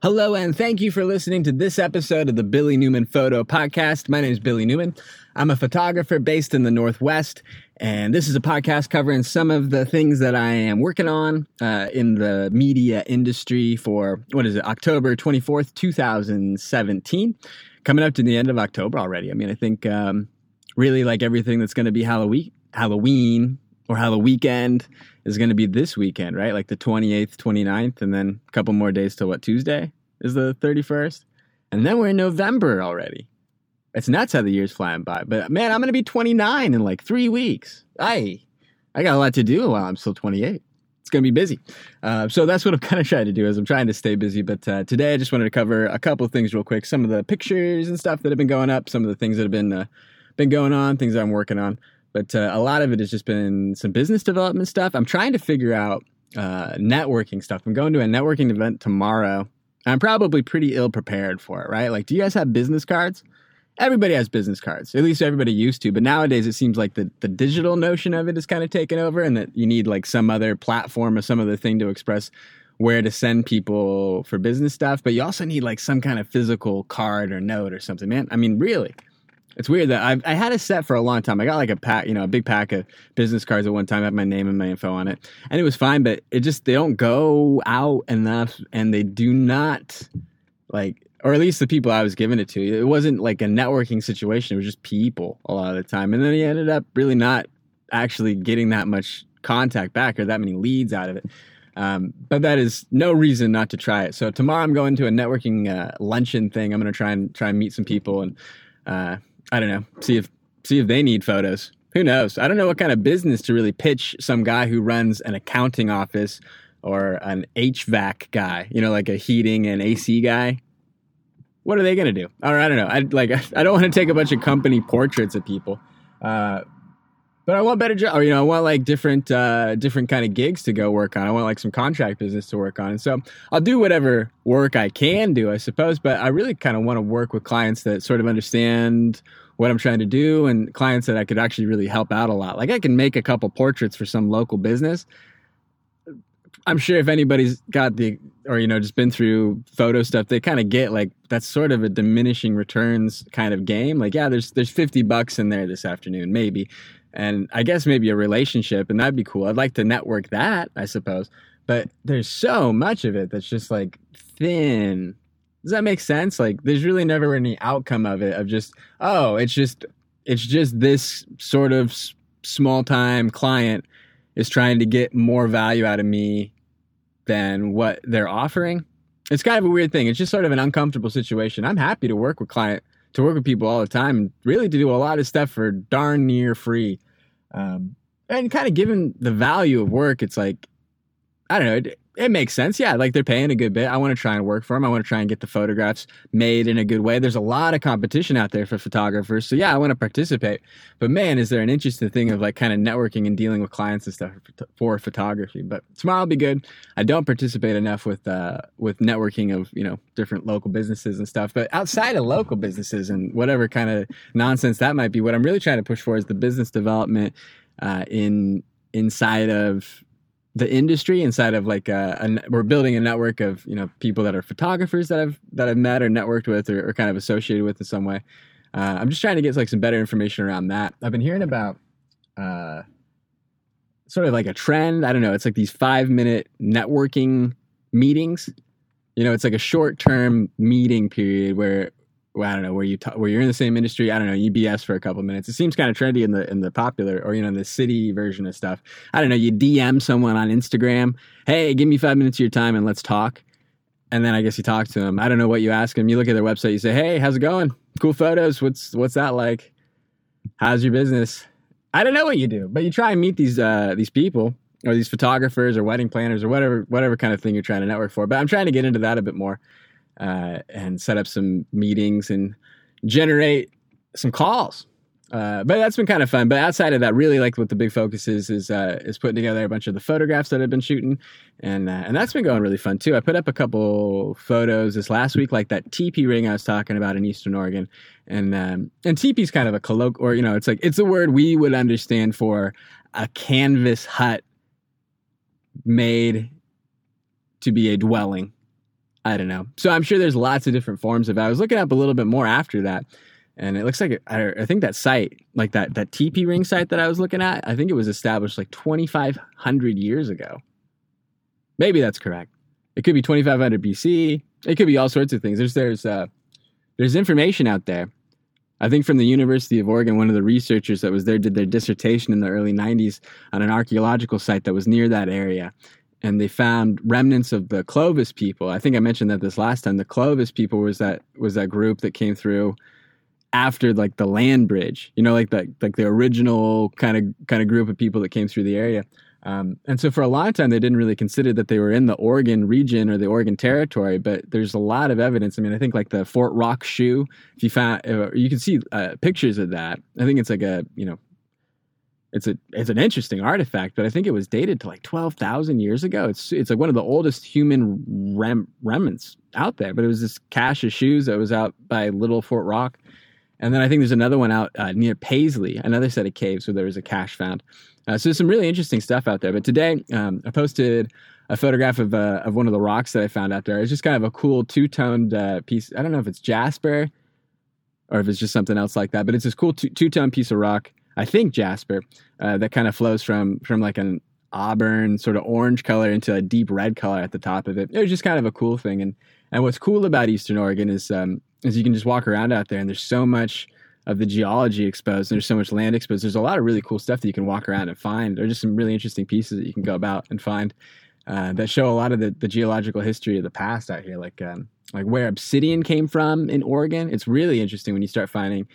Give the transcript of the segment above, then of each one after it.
Hello, and thank you for listening to this episode of the Billy Newman Photo Podcast. My name is Billy Newman. I'm a photographer based in the Northwest, and this is a podcast covering some of the things that I am working on uh, in the media industry for what is it, October 24th, 2017. Coming up to the end of October already. I mean, I think um, really like everything that's going to be Halloween, Halloween or how the weekend is going to be this weekend, right? Like the 28th, 29th, and then a couple more days till what, Tuesday is the 31st? And then we're in November already. It's nuts how the year's flying by. But man, I'm going to be 29 in like three weeks. I, I got a lot to do while I'm still 28. It's going to be busy. Uh, so that's what I'm kind of trying to do is I'm trying to stay busy. But uh, today I just wanted to cover a couple things real quick. Some of the pictures and stuff that have been going up, some of the things that have been, uh, been going on, things I'm working on but uh, a lot of it has just been some business development stuff. I'm trying to figure out uh, networking stuff. I'm going to a networking event tomorrow. I'm probably pretty ill prepared for it, right? Like, do you guys have business cards? Everybody has business cards. At least everybody used to. But nowadays, it seems like the, the digital notion of it is kind of taken over, and that you need like some other platform or some other thing to express where to send people for business stuff. But you also need like some kind of physical card or note or something, man. I mean, really it's weird that I've, I had a set for a long time. I got like a pack, you know, a big pack of business cards at one time. I had my name and my info on it, and it was fine. But it just they don't go out enough, and they do not like, or at least the people I was giving it to. It wasn't like a networking situation. It was just people a lot of the time, and then he ended up really not actually getting that much contact back or that many leads out of it. Um, but that is no reason not to try it. So tomorrow I'm going to a networking uh, luncheon thing. I'm going to try and try and meet some people and uh, I don't know. See if see if they need photos. Who knows? I don't know what kind of business to really pitch some guy who runs an accounting office or an HVAC guy, you know, like a heating and AC guy. What are they to do? Or I don't know. I like I don't want to take a bunch of company portraits of people. Uh, but I want better job, or you know, I want like different, uh, different kind of gigs to go work on. I want like some contract business to work on, and so I'll do whatever work I can do, I suppose. But I really kind of want to work with clients that sort of understand what I'm trying to do, and clients that I could actually really help out a lot. Like I can make a couple portraits for some local business. I'm sure if anybody's got the, or you know, just been through photo stuff, they kind of get like that's sort of a diminishing returns kind of game. Like, yeah, there's there's 50 bucks in there this afternoon, maybe and I guess maybe a relationship, and that'd be cool. I'd like to network that, I suppose. But there's so much of it that's just like thin. Does that make sense? Like, there's really never any outcome of it. Of just, oh, it's just, it's just this sort of small time client is trying to get more value out of me than what they're offering. It's kind of a weird thing. It's just sort of an uncomfortable situation. I'm happy to work with client to work with people all the time and really to do a lot of stuff for darn near free. Um, and kind of given the value of work, it's like, I don't know, it, it makes sense. Yeah, like they're paying a good bit. I want to try and work for them. I want to try and get the photographs made in a good way. There's a lot of competition out there for photographers. So yeah, I want to participate. But man, is there an interesting thing of like kind of networking and dealing with clients and stuff for photography. But tomorrow will be good. I don't participate enough with uh with networking of, you know, different local businesses and stuff. But outside of local businesses and whatever kind of nonsense that might be, what I'm really trying to push for is the business development uh in inside of the industry inside of like a, a, we're building a network of you know people that are photographers that I've that I've met or networked with or, or kind of associated with in some way. Uh, I'm just trying to get like some better information around that. I've been hearing about uh, sort of like a trend. I don't know. It's like these five minute networking meetings. You know, it's like a short term meeting period where well, I don't know where you where you're in the same industry. I don't know EBS for a couple minutes. It seems kind of trendy in the in the popular or you know the city version of stuff. I don't know. You DM someone on Instagram. Hey, give me five minutes of your time and let's talk. And then I guess you talk to them. I don't know what you ask them. You look at their website. You say, Hey, how's it going? Cool photos. What's what's that like? How's your business? I don't know what you do, but you try and meet these uh, these people or these photographers or wedding planners or whatever whatever kind of thing you're trying to network for. But I'm trying to get into that a bit more uh, and set up some meetings and generate some calls. Uh, but that's been kind of fun. But outside of that, really like what the big focus is is uh, is putting together a bunch of the photographs that I've been shooting, and uh, and that's been going really fun too. I put up a couple photos this last week, like that teepee ring I was talking about in Eastern Oregon, and um, and teepee's kind of a colloquial, or you know, it's like it's a word we would understand for a canvas hut made to be a dwelling I don't know. So I'm sure there's lots of different forms of it. I was looking up a little bit more after that, and it looks like I, I think that site, like that that teepee ring site that I was looking at, I think it was established like 2,500 years ago. Maybe that's correct. It could be 2,500 BC. It could be all sorts of things. There's there's uh, there's information out there. I think from the University of Oregon, one of the researchers that was there did their dissertation in the early 90s on an archaeological site that was near that area and they found remnants of the Clovis people. I think I mentioned that this last time. The Clovis people was that was that group that came through after like the land bridge. You know, like the like the original kind of kind of group of people that came through the area. Um, and so for a long time, they didn't really consider that they were in the Oregon region or the Oregon territory. But there's a lot of evidence. I mean, I think like the Fort Rock shoe. If you found, uh, you can see uh, pictures of that. I think it's like a you know it's a it's an interesting artifact, but I think it was dated to like twelve thousand years ago. It's it's like one of the oldest human rem, remnants out there. But it was this cache of shoes that was out by Little Fort Rock, and then I think there's another one out uh, near Paisley, another set of caves where there was a cache found. Uh, so there's some really interesting stuff out there. But today um, I posted a photograph of uh, of one of the rocks that I found out there. It's just kind of a cool two toned uh, piece. I don't know if it's jasper or if it's just something else like that, but it's this cool two tone piece of rock I think jasper, uh, that kind of flows from from like an auburn sort of orange color into a deep red color at the top of it. It was just kind of a cool thing. And and what's cool about Eastern Oregon is um, is you can just walk around out there and there's so much of the geology exposed. And there's so much land exposed. There's a lot of really cool stuff that you can walk around and find. There's just some really interesting pieces that you can go about and find uh, that show a lot of the, the geological history of the past out here, like um, like where obsidian came from in Oregon. It's really interesting when you start finding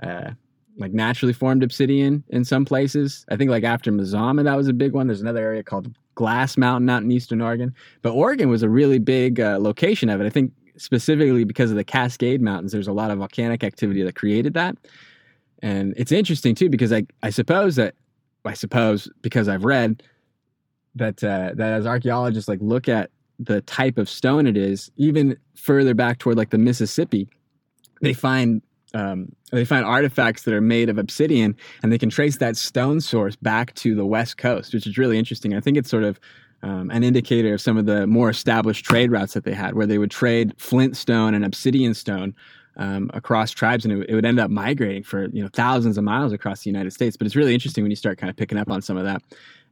uh, like naturally formed obsidian in some places. I think like after Mazama, that was a big one. There's another area called Glass Mountain out in Eastern Oregon. But Oregon was a really big uh, location of it. I think specifically because of the Cascade Mountains, there's a lot of volcanic activity that created that. And it's interesting too because I I suppose that I suppose because I've read that uh, that as archaeologists like look at the type of stone it is, even further back toward like the Mississippi, they find um, they find artifacts that are made of obsidian and they can trace that stone source back to the west coast which is really interesting. I think it's sort of um, an indicator of some of the more established trade routes that they had where they would trade flint stone and obsidian stone um, across tribes and it, it, would end up migrating for you know thousands of miles across the united states. But it's really interesting when you start kind of picking up on some of that.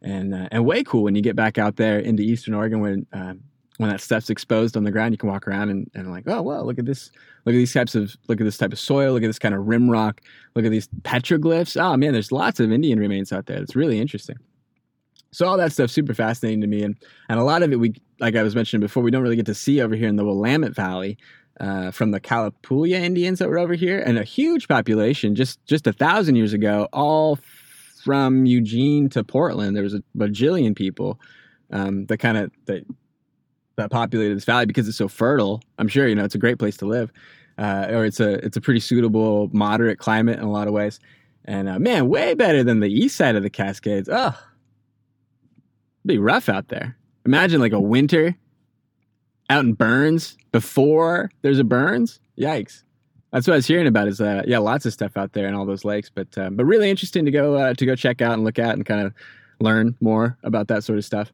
And uh, and way cool when you get back out there into eastern oregon when uh, when that stuff's exposed on the ground, you can walk around and, and like, oh well, look at this, look at these types of, look at this type of soil, look at this kind of rim rock, look at these petroglyphs. Oh man, there's lots of Indian remains out there. It's really interesting. So all that stuff's super fascinating to me, and and a lot of it we, like I was mentioning before, we don't really get to see over here in the Willamette Valley. Uh, from the Kalapuya Indians that were over here, and a huge population just just a thousand years ago, all from Eugene to Portland. There was a bajillion people um, that kind of that that populated this valley because it's so fertile. I'm sure you know it's a great place to live, uh, or it's a it's a pretty suitable moderate climate in a lot of ways. And uh, man, way better than the east side of the Cascades. Oh, be rough out there. Imagine like a winter out in Burns before there's a Burns. Yikes! That's what I was hearing about. Is uh, yeah, lots of stuff out there and all those lakes, but uh, but really interesting to go uh, to go check out and look at and kind of learn more about that sort of stuff.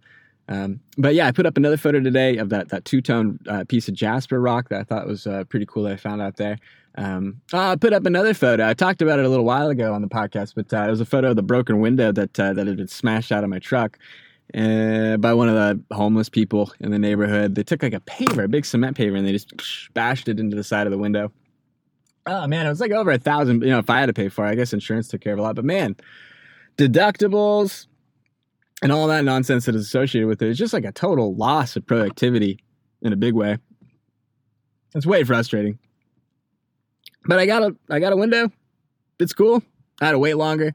Um, but yeah, I put up another photo today of that that two tone uh, piece of jasper rock that I thought was uh, pretty cool that I found out there. Um, I put up another photo. I talked about it a little while ago on the podcast, but uh, it was a photo of the broken window that uh, that had been smashed out of my truck uh, by one of the homeless people in the neighborhood. They took like a paver, a big cement paver, and they just bashed it into the side of the window. Oh man, it was like over a thousand. You know, if I had to pay for it, I guess insurance took care of a lot. But man, deductibles, and all that nonsense that is associated with it is just like a total loss of productivity in a big way. It's way frustrating. But I got a I got a window. It's cool. I had to wait longer,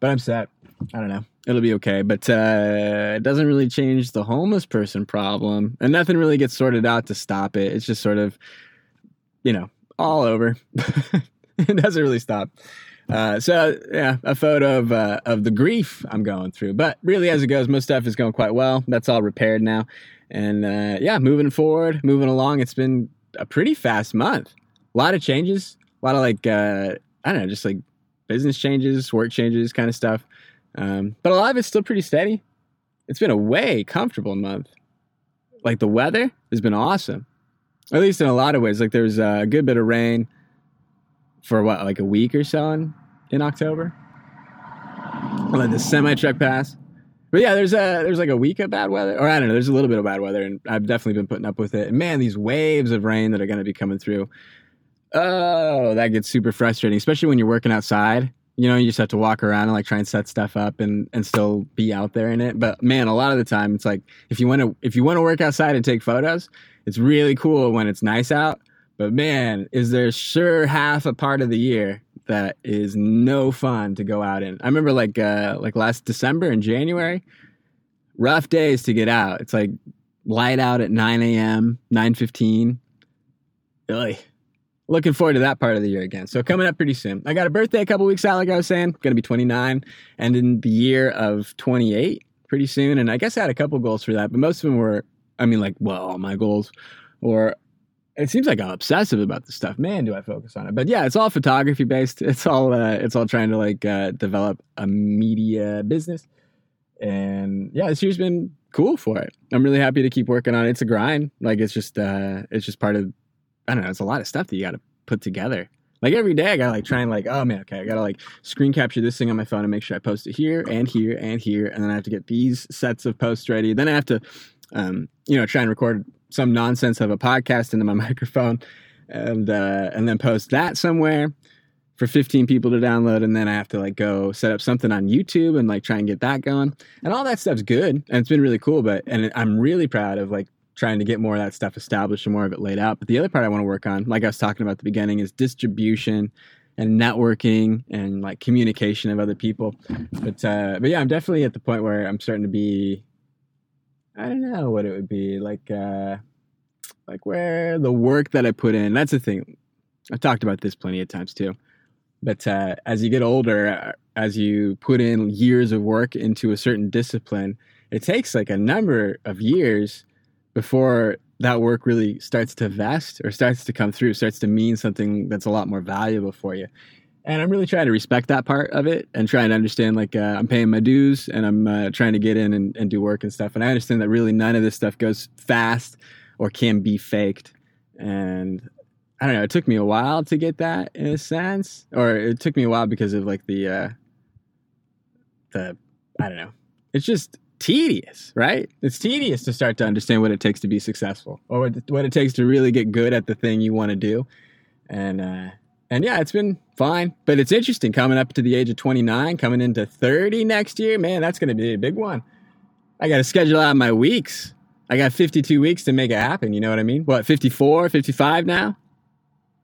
but I'm set. I don't know. It'll be okay. But uh, it doesn't really change the homeless person problem, and nothing really gets sorted out to stop it. It's just sort of, you know, all over. it doesn't really stop. Uh, so yeah, a photo of uh, of the grief I'm going through. But really, as it goes, most stuff is going quite well. That's all repaired now, and uh, yeah, moving forward, moving along. It's been a pretty fast month. A lot of changes, a lot of like uh, I don't know, just like business changes, work changes, kind of stuff. Um, but a lot of it's still pretty steady. It's been a way comfortable month. Like the weather has been awesome. at least in a lot of ways. Like there's a good bit of rain for what, like a week or so in, in October. I let the semi truck pass. But yeah, there's a there's like a week of bad weather, or I don't know. There's a little bit of bad weather, and I've definitely been putting up with it. And man, these waves of rain that are going to be coming through, oh, that gets super frustrating, especially when you're working outside. You know, you just have to walk around and like try and set stuff up and and still be out there in it. But man, a lot of the time, it's like if you want to if you want to work outside and take photos, it's really cool when it's nice out. But man, is there sure half a part of the year that is no fun to go out in. I remember like uh like last December and January, rough days to get out. It's like light out at 9 a.m., 9.15. Really looking forward to that part of the year again. So coming up pretty soon. I got a birthday a couple weeks out, like I was saying. Going to be 29 and in the year of 28 pretty soon. And I guess I had a couple goals for that, but most of them were, I mean, like, well, my goals or it seems like I'm obsessive about this stuff. Man, do I focus on it? But yeah, it's all photography based. It's all uh, it's all trying to like uh, develop a media business. And yeah, this year's been cool for it. I'm really happy to keep working on it. It's a grind. Like it's just uh, it's just part of I don't know. It's a lot of stuff that you got to put together. Like every day, I gotta like try and like, oh man, okay, I gotta like screen capture this thing on my phone and make sure I post it here and here and here, and then I have to get these sets of posts ready. Then I have to, um, you know, try and record some nonsense of a podcast into my microphone and uh, and then post that somewhere for 15 people to download and then I have to like go set up something on YouTube and like try and get that going. And all that stuff's good and it's been really cool but and I'm really proud of like trying to get more of that stuff established and more of it laid out. But the other part I want to work on, like I was talking about at the beginning, is distribution and networking and like communication of other people. But uh but yeah, I'm definitely at the point where I'm starting to be I don't know what it would be like. Uh, like where the work that I put in. That's the thing. I've talked about this plenty of times too. But uh, as you get older, as you put in years of work into a certain discipline, it takes like a number of years before that work really starts to vest or starts to come through, starts to mean something that's a lot more valuable for you and I'm really trying to respect that part of it and trying to understand like uh, I'm paying my dues and I'm uh, trying to get in and, and, do work and stuff. And I understand that really none of this stuff goes fast or can be faked. And I don't know. It took me a while to get that in a sense, or it took me a while because of like the uh, the I don't know. It's just tedious, right? It's tedious to start to understand what it takes to be successful or what, what it takes to really get good at the thing you want to do. And uh, and yeah, it's been fine, but it's interesting coming up to the age of 29, coming into 30 next year. Man, that's going to be a big one. I got to schedule out my weeks. I got 52 weeks to make it happen. You know what I mean? What, 54, 55 now?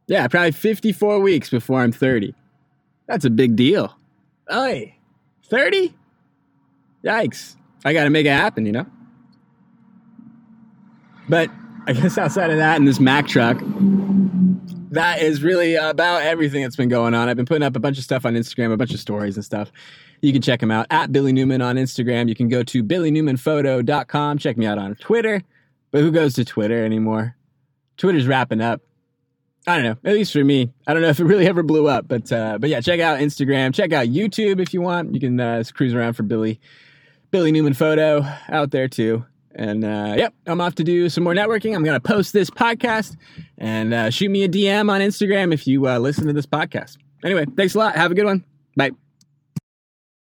Yeah, probably 54 weeks before I'm 30. That's a big deal. Hey, 30? Yikes. I got to make it happen, you know? But I guess outside of that and this Mack truck, that is really about everything that's been going on. I've been putting up a bunch of stuff on Instagram, a bunch of stories and stuff. You can check them out at Billy Newman on Instagram. You can go to billynewmanphoto.com. Check me out on Twitter. But who goes to Twitter anymore? Twitter's wrapping up. I don't know. At least for me, I don't know if it really ever blew up, but uh, but yeah, check out Instagram. Check out YouTube if you want. You can uh, cruise around for Billy Billy Newman photo out there too. And uh, yep, I'm off to do some more networking. I'm going to post this podcast and uh, shoot me a DM on Instagram if you uh, listen to this podcast. Anyway, thanks a lot. Have a good one. Bye.